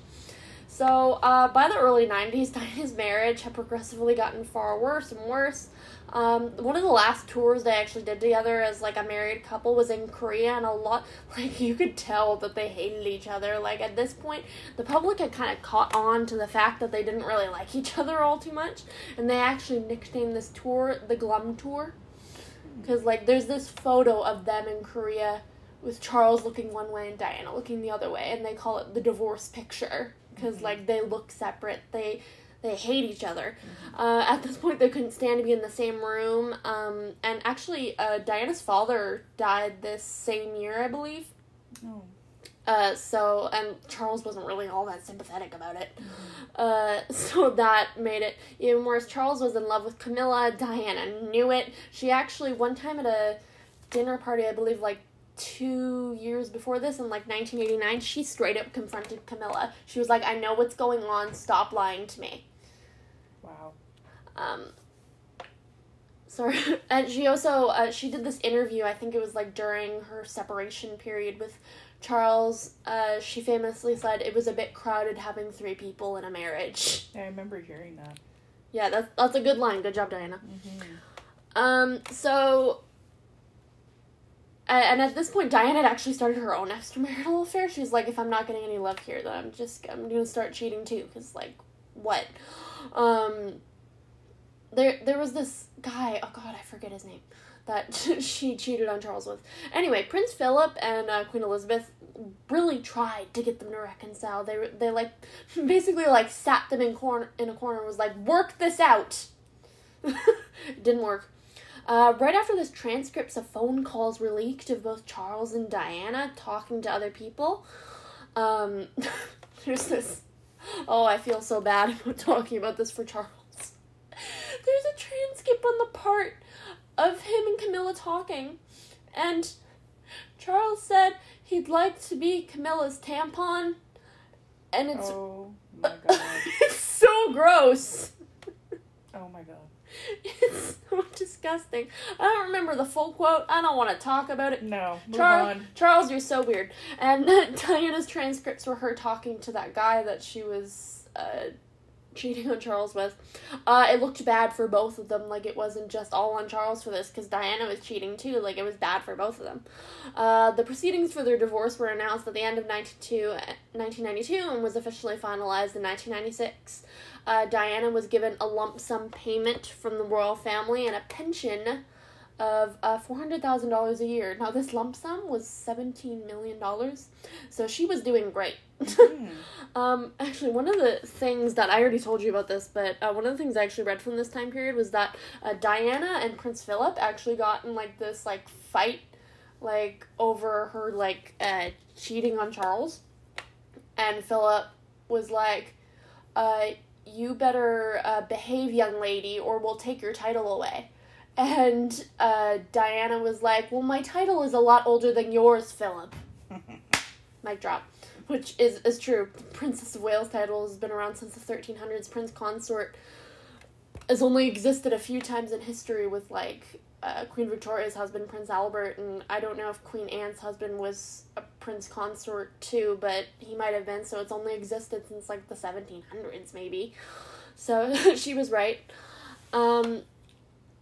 So, uh, by the early 90s, Diana's marriage had progressively gotten far worse and worse. Um, one of the last tours they actually did together as like a married couple was in Korea, and a lot like you could tell that they hated each other. Like at this point, the public had kind of caught on to the fact that they didn't really like each other all too much, and they actually nicknamed this tour the Glum Tour, because like there's this photo of them in Korea with Charles looking one way and Diana looking the other way, and they call it the divorce picture because like they look separate. They they hate each other. Uh, at this point, they couldn't stand to be in the same room. Um, and actually, uh, Diana's father died this same year, I believe. Oh. Uh, so and Charles wasn't really all that sympathetic about it. Uh, so that made it even worse. Charles was in love with Camilla. Diana knew it. She actually one time at a dinner party, I believe, like two years before this, in like 1989, she straight up confronted Camilla. She was like, "I know what's going on. Stop lying to me." Um, sorry, and she also uh, she did this interview. I think it was like during her separation period with Charles. Uh, she famously said it was a bit crowded having three people in a marriage. I remember hearing that. Yeah, that's that's a good line. Good job, Diana. Mm-hmm. Um, so. And at this point, Diana had actually started her own extramarital affair. She's like, if I'm not getting any love here, then I'm just I'm gonna start cheating too. Cause like, what? Um, there there was this guy. Oh God, I forget his name. That she cheated on Charles with. Anyway, Prince Philip and uh, Queen Elizabeth really tried to get them to reconcile. They they like basically like sat them in corner in a corner and was like, work this out. Didn't work. Uh, right after this, transcripts of phone calls were leaked of both Charles and Diana talking to other people. Um, there's this. Oh, I feel so bad about talking about this for Charles. There's a transcript on the part of him and Camilla talking, and Charles said he'd like to be Camilla's tampon, and it's Oh my god. it's so gross. Oh my god. It's so disgusting. I don't remember the full quote. I don't want to talk about it. No. Move Charles, on. Charles, you're so weird. And Diana's transcripts were her talking to that guy that she was uh, cheating on Charles with. Uh, it looked bad for both of them. Like it wasn't just all on Charles for this, because Diana was cheating too. Like it was bad for both of them. Uh, the proceedings for their divorce were announced at the end of 1992 and was officially finalized in 1996. Uh, Diana was given a lump sum payment from the royal family and a pension of uh, $400,000 a year. Now, this lump sum was $17 million, so she was doing great. Hmm. um, actually, one of the things that I already told you about this, but uh, one of the things I actually read from this time period was that uh, Diana and Prince Philip actually got in like this like fight, like over her like uh, cheating on Charles, and Philip was like, uh, "You better uh, behave, young lady, or we'll take your title away." And uh, Diana was like, "Well, my title is a lot older than yours, Philip." Mic drop. Which is, is true. Princess of Wales title has been around since the 1300s. Prince Consort has only existed a few times in history with, like, uh, Queen Victoria's husband, Prince Albert, and I don't know if Queen Anne's husband was a Prince Consort too, but he might have been, so it's only existed since, like, the 1700s, maybe. So she was right. Um,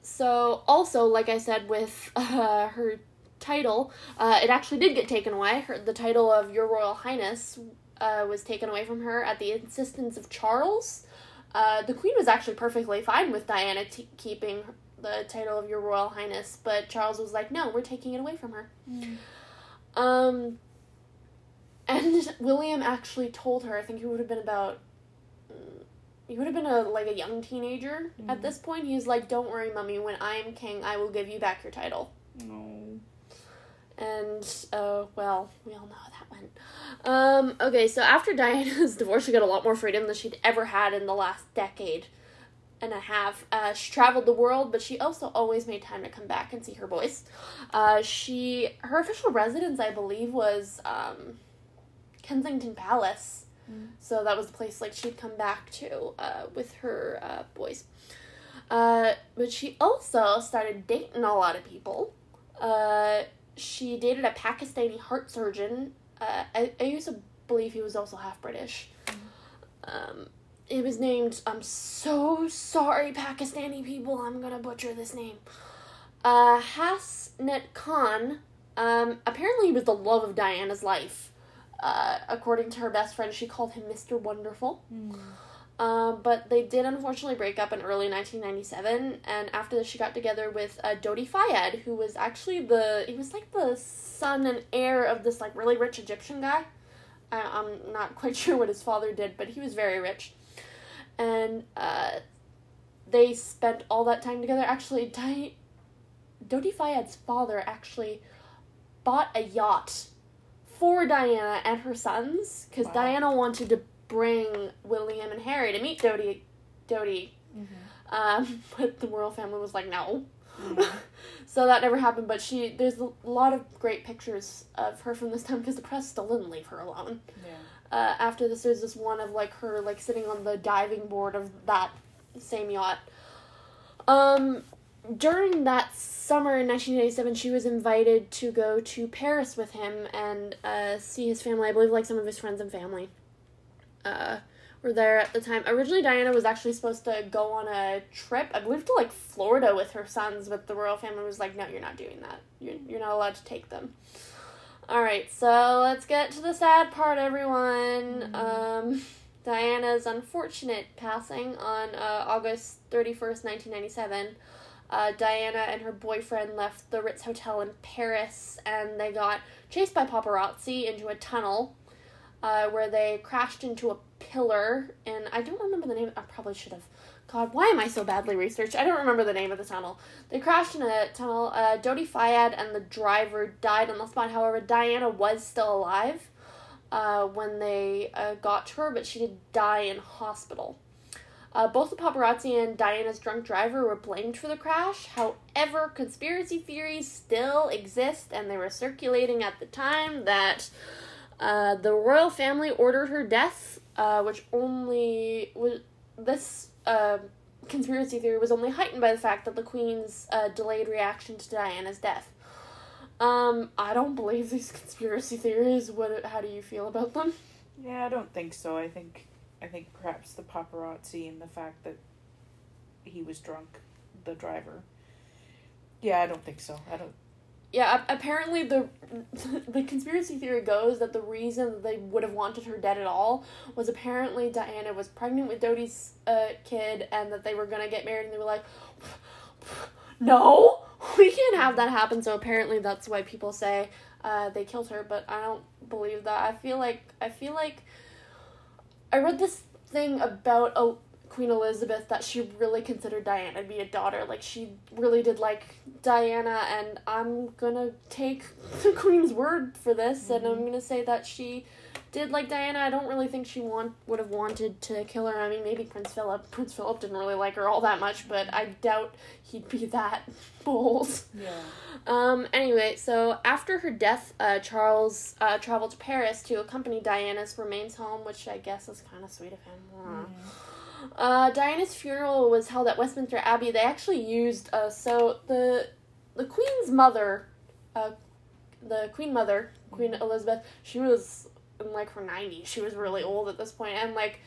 so, also, like I said, with uh, her title, uh, it actually did get taken away. Her, the title of Your Royal Highness uh, was taken away from her at the insistence of Charles. Uh, the Queen was actually perfectly fine with Diana t- keeping the title of Your Royal Highness, but Charles was like, no, we're taking it away from her. Um, and William actually told her, I think he would have been about, mm, he would have been a like a young teenager at Mhm. this point. He was like, "Don't worry, mummy. When I am king, I will give you back your title." No. And uh, well, we all know how that went. Um, okay, so after Diana's divorce, she got a lot more freedom than she'd ever had in the last decade and a half. Uh, she traveled the world, but she also always made time to come back and see her boys. Uh, she her official residence, I believe, was um, Kensington Palace. So that was the place like she'd come back to uh, with her uh, boys. Uh, but she also started dating a lot of people. Uh, she dated a Pakistani heart surgeon. Uh, I, I used to believe he was also half British. Um, it was named, I'm so sorry, Pakistani people, I'm gonna butcher this name. Uh, Hasnat Khan, um, apparently he was the love of Diana's life. Uh, according to her best friend, she called him Mr. Wonderful. Um, but they did unfortunately break up in early 1997, and after this, she got together with uh, Dodi Fayed, who was actually the he was like the son and heir of this like really rich Egyptian guy. I, I'm not quite sure what his father did, but he was very rich, and uh, they spent all that time together. Actually, Di- Dodi Fayed's father actually bought a yacht for Diana and her sons because Wow. Diana wanted to bring William and Harry to meet Dodi, Dodi, Mhm. um, but the royal family was like no, so that never happened. But she, there's a lot of great pictures of her from this time because the press still didn't leave her alone. Yeah. Uh, after this, there's this one of like her like sitting on the diving board of that same yacht. Um, during that summer in 1987, she was invited to go to Paris with him and uh, see his family. I believe like some of his friends and family uh, were there at the time. Originally, Diana was actually supposed to go on a trip, I believe to like Florida with her sons, but the royal family was like, no, you're not doing that. You're, you're not allowed to take them. Alright, so let's get to the sad part, everyone. Um, Diana's unfortunate passing on uh, August 31st, 1997. Uh, Diana and her boyfriend left the Ritz Hotel in Paris and they got chased by paparazzi into a tunnel uh, where they crashed into a pillar. And I don't remember the name. I probably should have. God, why am I so badly researched? I don't remember the name of the tunnel. They crashed in a tunnel. Uh, Dodi Fayed and the driver died on the spot. However, Diana was still alive uh, when they uh, got to her, but she did die in hospital. Uh, both the paparazzi and Diana's drunk driver were blamed for the crash. However, conspiracy theories still exist, and they were circulating at the time that uh, the royal family ordered her death, uh, which only was this uh, conspiracy theory was only heightened by the fact that the queen's uh, delayed reaction to Diana's death. Um, I don't believe these conspiracy theories. What? How do you feel about them? Yeah, I don't think so. I think I think perhaps the paparazzi and the fact that he was drunk, the driver. Yeah, I don't think so. I don't. Yeah, apparently the the conspiracy theory goes that the reason they would have wanted her dead at all was apparently Diana was pregnant with Dodi's uh, kid and that they were gonna get married and they were like, no, we can't have that happen. So apparently that's why people say uh, they killed her, but I don't believe that. I feel like I feel like I read this thing about a Queen Elizabeth that she really considered Diana to be a daughter. Like she really did like Diana, and I'm gonna take the Queen's word for this, mm-hmm. and I'm gonna say that she did like Diana. I don't really think she want would have wanted to kill her. I mean, maybe Prince Philip. Prince Philip didn't really like her all that much, but I doubt he'd be that bold. Yeah. Um. Anyway, so after her death, uh, Charles uh, traveled to Paris to accompany Diana's remains home, which I guess is kind of sweet of him. Mm-hmm. Uh, Diana's funeral was held at Westminster Abbey. They actually used uh, so the the Queen's mother, uh, the Queen Mother, Queen Elizabeth. She was in like her 90s. She was really old at this point, and like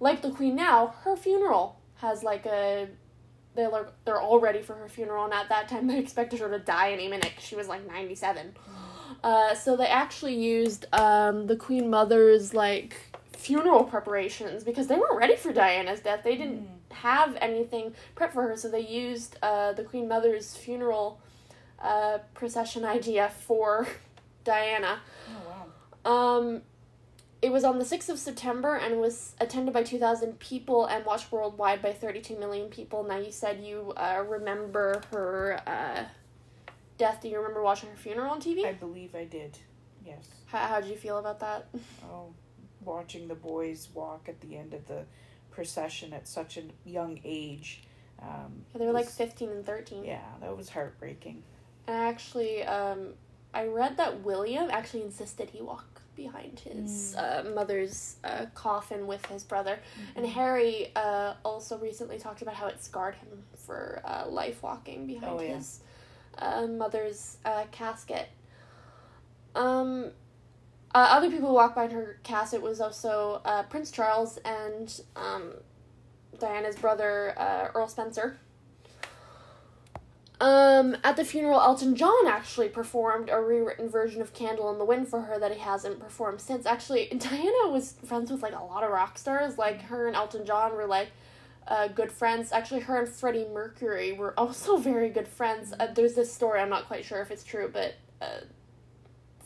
like the Queen now, her funeral has like a they're like, they're all ready for her funeral, and at that time they expected her to die any minute. She was like 97. Uh, so they actually used um, the Queen Mother's like funeral preparations because they weren't ready for Diana's death. They didn't mm. have anything prepped for her, so they used uh, the Queen Mother's funeral uh, procession idea for Diana. Oh wow. Um, it was on the 6th of September and was attended by 2,000 people and watched worldwide by 32 million people. Now, you said you uh, remember her uh, death. Do you remember watching her funeral on TV? I believe I did, yes. How, how did you feel about that? Oh, watching the boys walk at the end of the procession at such a young age. Um, yeah, they were was, like 15 and 13. Yeah, that was heartbreaking. And actually, um, I read that William actually insisted he walk behind his mm. uh, mother's uh, coffin with his brother. Mm-hmm. And Harry uh, also recently talked about how it scarred him for uh, life walking behind oh, yeah. his uh, mother's uh, casket. Um, other people who walked behind her casket was also Prince Charles and um, Diana's brother, Earl Spencer. Um, at the funeral, Elton John actually performed a rewritten version of Candle in the Wind for her that he hasn't performed since. Actually, Diana was friends with like a lot of rock stars. Like her and Elton John were like uh, good friends. Actually, her and Freddie Mercury were also very good friends. Uh, there's this story, I'm not quite sure if it's true, but uh,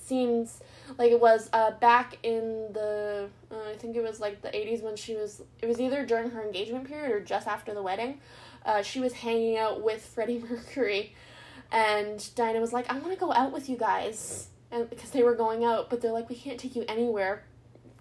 seems like it was uh, back in the, uh, I think it was like the 80s when she was, it was either during her engagement period or just after the wedding uh, she was hanging out with Freddie Mercury, and Diana was like, "I want to go out with you guys," and because they were going out, but they're like, "We can't take you anywhere.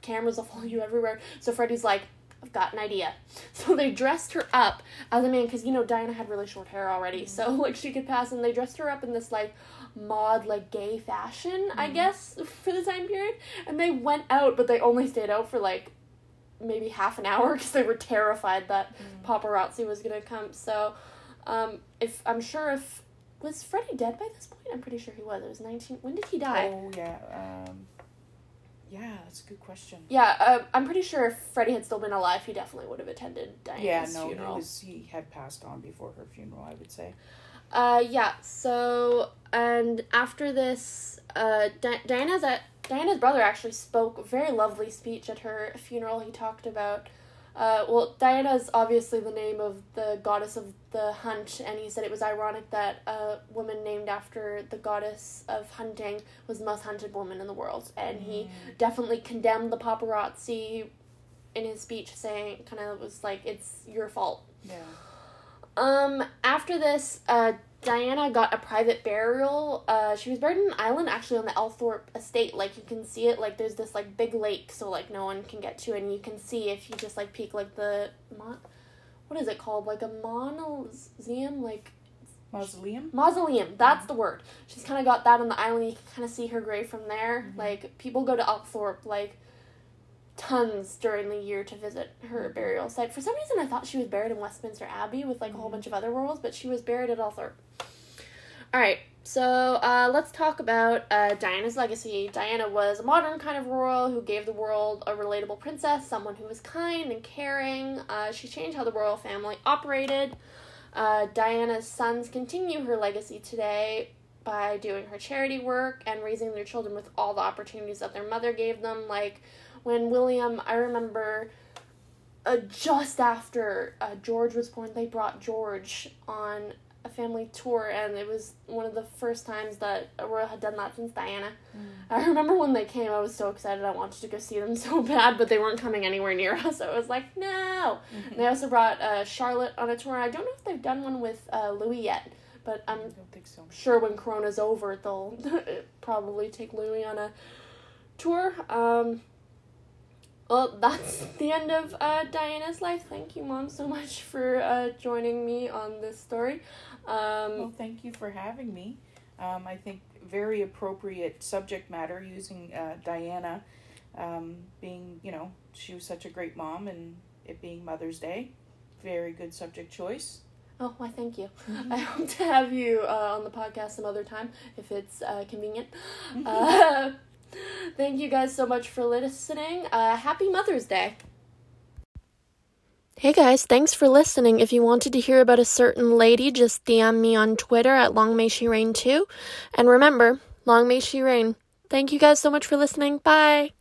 Cameras will follow you everywhere." So Freddie's like, "I've got an idea." So they dressed her up as a man because you know Diana had really short hair already, so mm-hmm. like she could pass, and they dressed her up in this like mod like gay fashion, mm. I guess, for the time period. And they went out, but they only stayed out for like maybe half an hour because they were terrified that mm. paparazzi was gonna come. So, um, if I'm sure if was Freddie dead by this point, I'm pretty sure he was. It was 19. When did he die? Oh yeah. Um, yeah, that's a good question. Yeah, uh, I'm pretty sure if Freddie had still been alive, he definitely would have attended Diana's funeral. yeah, no, funeral. he was he had passed on before her funeral. I would say. Uh, yeah. So, and after this, uh, Di- Diana's at Diana's brother actually spoke a very lovely speech at her funeral. He talked about, uh, well, Diana is obviously the name of the goddess of the hunt, and he said it was ironic that a woman named after the goddess of hunting was the most hunted woman in the world. And he mm. definitely condemned the paparazzi in his speech, saying, kind of was like, it's your fault. Yeah. Um, after this, uh, Diana got a private burial. Uh, she was buried in an island actually on the Althorp estate. Like you can see it, like there's this like big lake, so like no one can get to, it, and you can see if you just like peek like the mon- what is it called? Like a mausoleum, like mausoleum. Mausoleum. That's the word. She's kind of got that on the island. You can kind of see her grave from there. Mm-hmm. Like people go to Althorp like tons during the year to visit her burial site. For some reason, I thought she was buried in Westminster Abbey with like a whole mm-hmm. bunch of other royals, but she was buried at Althorp. All right, so uh, let's talk about uh, Diana's legacy. Diana was a modern kind of royal who gave the world a relatable princess, someone who was kind and caring. Uh, she changed how the royal family operated. Uh, Diana's sons continue her legacy today by doing her charity work and raising their children with all the opportunities that their mother gave them. Like when William, I remember uh, just after uh, George was born, they brought George on a family tour, and it was one of the first times that Aurora had done that since Diana. I remember when they came, I was so excited. I wanted to go see them so bad, but they weren't coming anywhere near us. I was like, no. And they also brought uh, Charlotte on a tour. I don't know if they've done one with uh, Louis yet, but I'm I don't think so. sure when Corona's over, they'll probably take Louis on a tour. Um, well, that's the end of uh, Diana's life. Thank you, Mom, so much for uh, joining me on this story. Um, Well, thank you for having me. Um, I think very appropriate subject matter using uh, Diana um, being, you know, she was such a great mom and it being Mother's Day. Very good subject choice. oh, why, thank you. I hope to have you uh, on the podcast some other time if it's uh, convenient. Uh, thank you guys so much for listening. Uh, happy Mother's Day. Hey guys, thanks for listening. If you wanted to hear about a certain lady, just DM me on Twitter at Long May She Reign too. And remember, Long May She Reign. Thank you guys so much for listening. Bye.